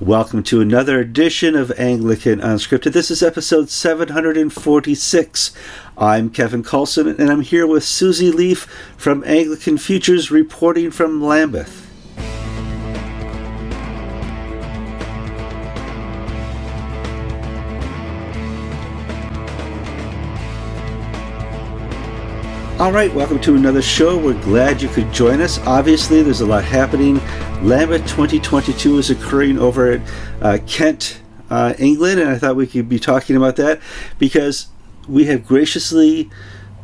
Welcome to another edition of Anglican Unscripted. This is episode 746. I'm Kevin Kallsen, and I'm here with Susie Leafe from Anglican Futures reporting from Lambeth. All right, welcome to another show. We're glad you could join us. Obviously, there's a lot happening. Lambeth 2022 is occurring over at uh, Kent, uh, England, and I thought we could be talking about that because we have graciously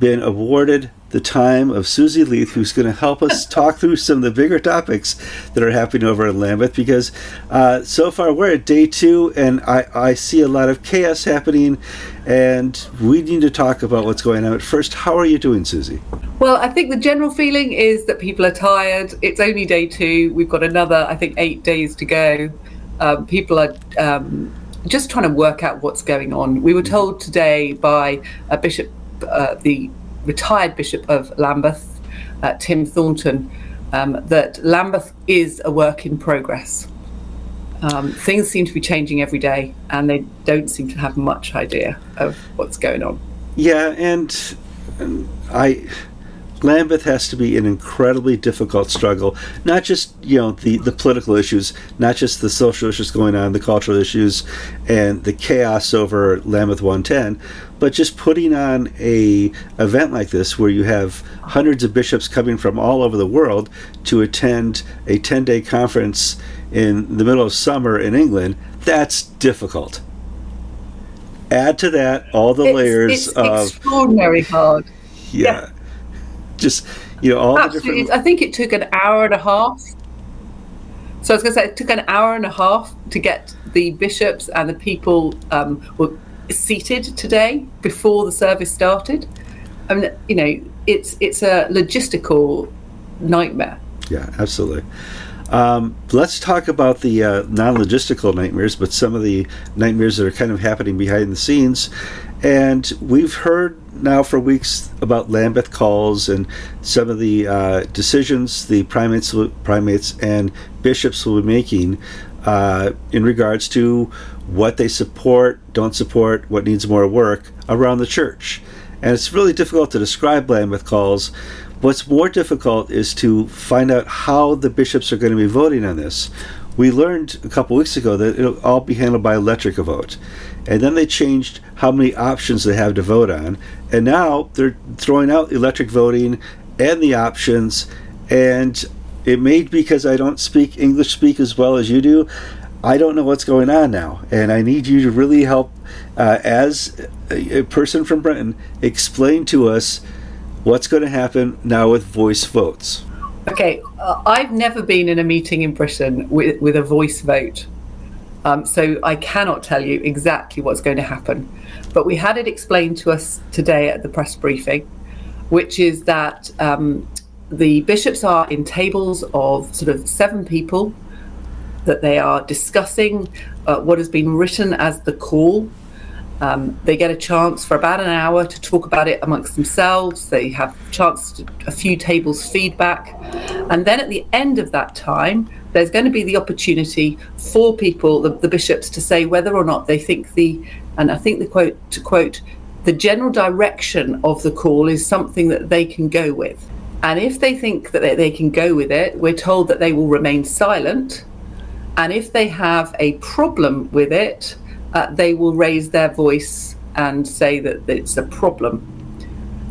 been awarded the time of Susie Leafe, who's going to help us talk through some of the bigger topics that are happening over in Lambeth. Because uh, so far we're at day two, and I, I see a lot of chaos happening, and we need to talk about what's going on. But first, how are you doing, Susie? Well, I think the general feeling is that people are tired. It's only day two. We've got another, I think, eight days to go. Um, people are. Um, just trying to work out what's going on. We were told today by a bishop, uh, the retired Bishop of Lambeth, uh, Tim Thornton, um, that Lambeth is a work in progress. Um, things seem to be changing every day, and they don't seem to have much idea of what's going on. Yeah, and, and I Lambeth has to be an incredibly difficult struggle. Not just you know the the political issues, not just the social issues going on, the cultural issues, and the chaos over Lambeth 110, but just putting on a event like this where you have hundreds of bishops coming from all over the world to attend a 10 day conference in the middle of summer in England. That's difficult. Add to that all the it's, layers it's of extraordinary hard. yeah. yeah just you know all Absolutely. different. I think it took an hour and a half. So I was going to say it took an hour and a half to get the bishops and the people um, were seated today before the service started. I mean, you know, it's it's a logistical nightmare. Yeah, absolutely. Um, let's talk about the uh, non logistical nightmares, but some of the nightmares that are kind of happening behind the scenes. And we've heard now for weeks about Lambeth calls and some of the uh, decisions the primates, primates and bishops will be making uh, in regards to what they support, don't support, what needs more work around the church. And it's really difficult to describe Lambeth calls What's more difficult is to find out how the bishops are going to be voting on this. We learned a couple weeks ago that it'll all be handled by electric vote. And then they changed how many options they have to vote on. And now they're throwing out electric voting and the options. And it may be because I don't speak English speak as well as you do. I don't know what's going on now. And I need you to really help, uh, as a person from Britain, explain to us What's going to happen now with voice votes? Okay, uh, I've never been in a meeting in Britain with, with a voice vote. Um, so I cannot tell you exactly what's going to happen. But we had it explained to us today at the press briefing, which is that um, the bishops are in tables of sort of seven people, that they are discussing uh, what has been written as the call um, they get a chance for about an hour to talk about it amongst themselves. They have a chance to a few tables feedback, and then at the end of that time, there's going to be the opportunity for people, the, the bishops, to say whether or not they think the, and I think the quote to quote, the general direction of the call is something that they can go with. And if they think that they, they can go with it, we're told that they will remain silent. And if they have a problem with it, uh, they will raise their voice and say that, that it's a problem.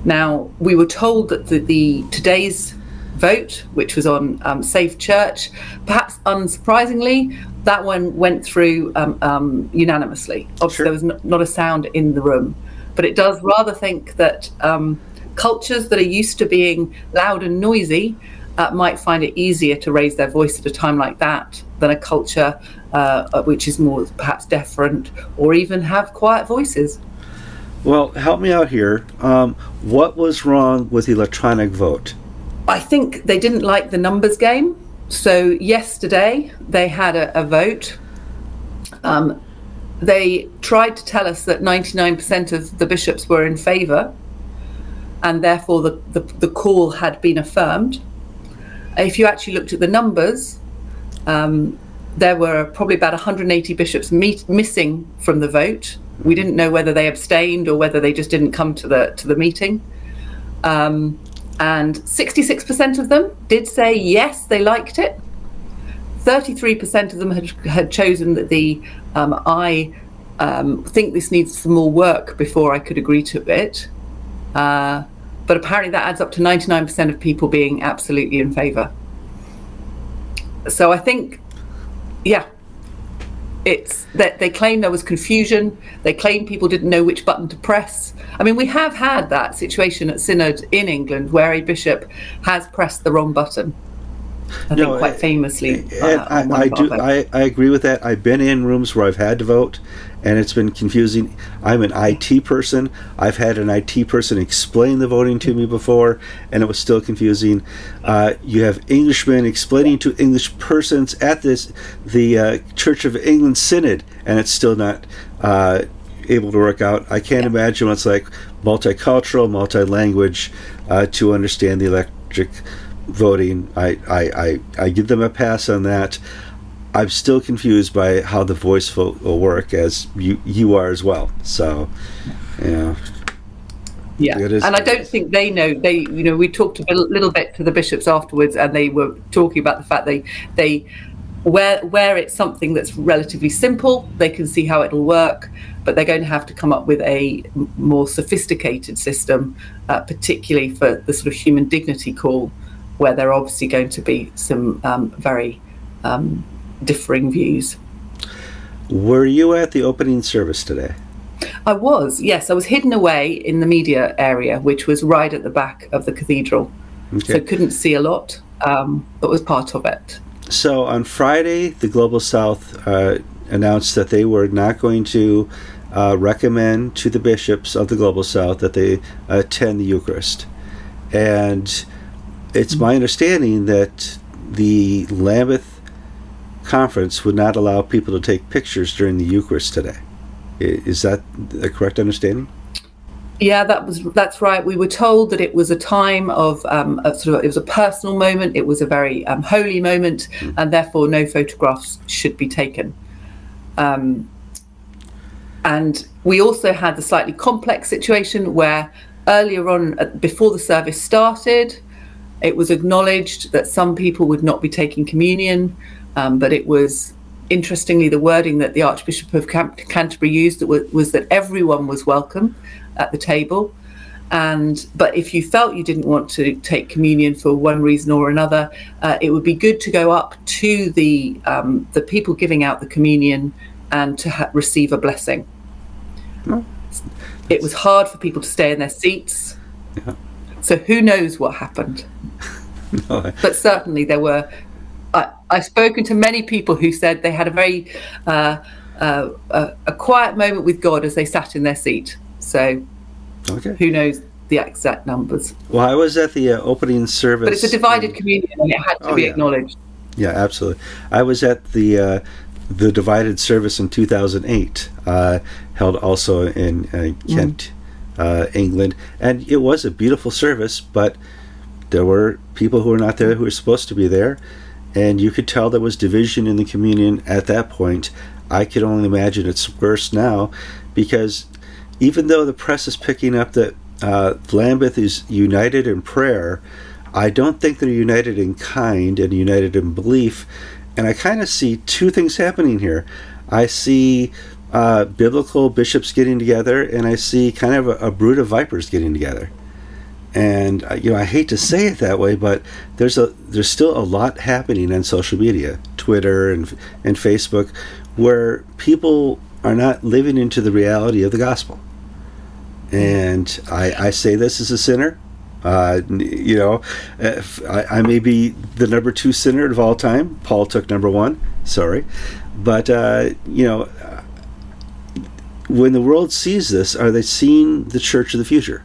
Now, we were told that the, the today's vote, which was on um, Safe Church, perhaps unsurprisingly, that one went through um, um, unanimously. Obviously, sure. there was n- not a sound in the room, but it does rather think that um, cultures that are used to being loud and noisy uh, might find it easier to raise their voice at a time like that than a culture uh, which is more perhaps deferent or even have quiet voices. Well, help me out here. Um, what was wrong with electronic vote? I think they didn't like the numbers game. So, yesterday they had a, a vote. Um, they tried to tell us that 99% of the bishops were in favour, and therefore the, the, the, call had been affirmed. If you actually looked at the numbers, um, there were probably about 180 bishops meet, missing from the vote. We didn't know whether they abstained or whether they just didn't come to the to the meeting. Um, and 66% of them did say yes, they liked it. 33% of them had, had chosen that the um, I um, think this needs some more work before I could agree to it. Uh, but apparently that adds up to 99% of people being absolutely in favour. So I think, yeah, it's that they claim there was confusion. They claim people didn't know which button to press. I mean, we have had that situation at Synod in England where a bishop has pressed the wrong button. I no, think quite famously. Uh, I, I do. I, I agree with that. I've been in rooms where I've had to vote, and it's been confusing. I'm an IT person. I've had an IT person explain the voting to me before, and it was still confusing. Uh, you have Englishmen explaining to English persons at this the uh, Church of England Synod, and it's still not uh, able to work out. I can't imagine what it's like multicultural, multi-language uh, to understand the electric voting. I, I, I, I give them a pass on that. I'm still confused by how the voice vote will work, as you you are as well. So, yeah. Yeah, and I don't think they know. They, you know, we talked a little bit to the bishops afterwards, and they were talking about the fact they, they, where where it's something that's relatively simple, they can see how it'll work, but they're going to have to come up with a more sophisticated system, uh, particularly for the sort of human dignity call, where there are obviously going to be some um, very um, differing views. Were you at the opening service today? I was, yes. I was hidden away in the media area, which was right at the back of the cathedral. Okay. So couldn't see a lot, um, but was part of it. So on Friday, the Global South uh, announced that they were not going to uh, recommend to the bishops of the Global South that they attend the Eucharist. And it's my understanding that the Lambeth conference would not allow people to take pictures during the Eucharist today. Is that a correct understanding? Yeah, that was that's right. We were told that it was a time of um, a sort of it was a personal moment. It was a very um, holy moment, mm. and therefore no photographs should be taken. Um, and we also had the slightly complex situation where earlier on, before the service started, it was acknowledged that some people would not be taking communion, um, but it was interestingly the wording that the Archbishop of Canterbury used that was, was, that everyone was welcome at the table. And but if you felt you didn't want to take communion for one reason or another, uh, it would be good to go up to the um, the people giving out the communion and to ha- receive a blessing. Oh, it was hard for people to stay in their seats. Yeah. So who knows what happened? no. But certainly there were. I, I've spoken to many people who said they had a very uh, uh, a, a, quiet moment with God as they sat in their seat. So okay. who knows the exact numbers? Well, I was at the uh, opening service, but it's a divided communion, and it had to oh, be yeah. acknowledged. Yeah, absolutely. I was at the uh, the divided service in 2008, uh, held also in uh, Kent. Mm uh, England, and it was a beautiful service. But there were people who were not there who were supposed to be there, and you could tell there was division in the communion at that point. I could only imagine it's worse now, because even though the press is picking up that uh, Lambeth is united in prayer, I don't think they're united in kind and united in belief. And I kind of see two things happening here. I see uh, biblical bishops getting together, and I see kind of a, a brood of vipers getting together. And uh, you know, I hate to say it that way, but there's a there's still a lot happening on social media, Twitter and and Facebook, where people are not living into the reality of the gospel. And I, I say this as a sinner. Uh, you know, I, I, may be the number two sinner of all time. Paul took number one. Sorry, but uh, you know, when the world sees this, are they seeing the church of the future?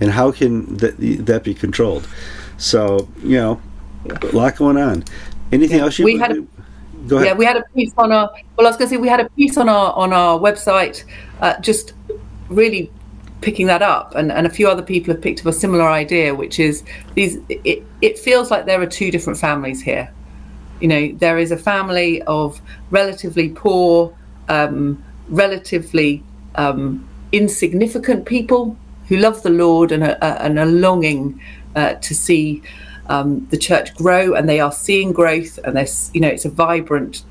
And how can that, that be controlled? So, you know, a lot going on. Anything else you we had a, Go ahead. Yeah, we had a piece on our. Well, I was going to say we had a piece on our on our website, uh, just really picking that up, and, and a few other people have picked up a similar idea, which is these. It, it feels like there are two different families here. You know, there is a family of relatively poor, um, relatively um, insignificant people who love the Lord and are, and are longing uh, to see um, the church grow, and they are seeing growth, and there's you know it's a vibrant,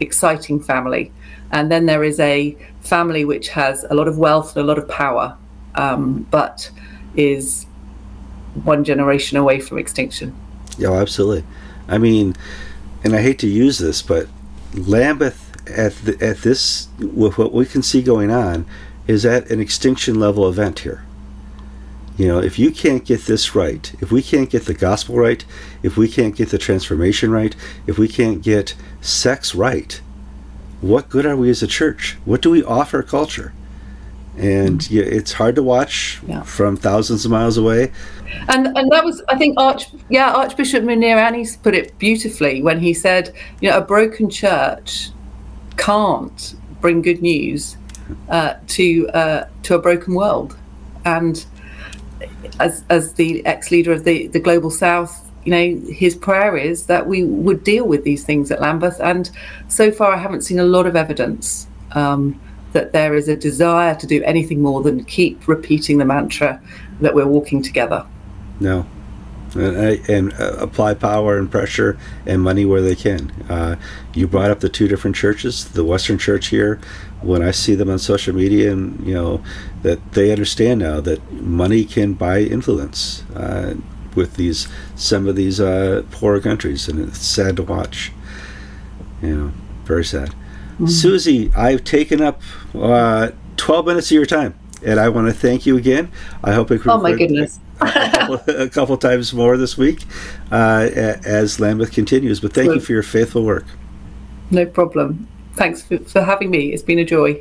exciting family. And then there is a family which has a lot of wealth and a lot of power, um, but is one generation away from extinction. Yeah, absolutely. I mean, and I hate to use this, but Lambeth at the, at this with what we can see going on is at an extinction level event here. You know, if you can't get this right, if we can't get the gospel right, if we can't get the transformation right, if we can't get sex right, what good are we as a church? What do we offer culture? And mm-hmm. yeah, it's hard to watch yeah. from thousands of miles away. And and that was, I think, Arch yeah Archbishop Mouneer Anis put it beautifully when he said, you know, a broken church can't bring good news uh, to uh, to a broken world. And as as the ex leader of the the global South, you know, his prayer is that we would deal with these things at Lambeth. And so far, I haven't seen a lot of evidence um, that there is a desire to do anything more than keep repeating the mantra that we're walking together. No, and, and uh, apply power and pressure and money where they can. Uh, you brought up the two different churches, the Western Church here. When I see them on social media, and you know that they understand now that money can buy influence uh, with these some of these uh, poorer countries, and it's sad to watch. You know, very sad. Mm-hmm. Susie, I've taken up uh, 12 minutes of your time and I want to thank you again. I hope it. Oh my goodness! A, couple, a couple, times more this week uh, as Lambeth continues. But thank you for your faithful work. No problem. Thanks for, for having me. It's been a joy.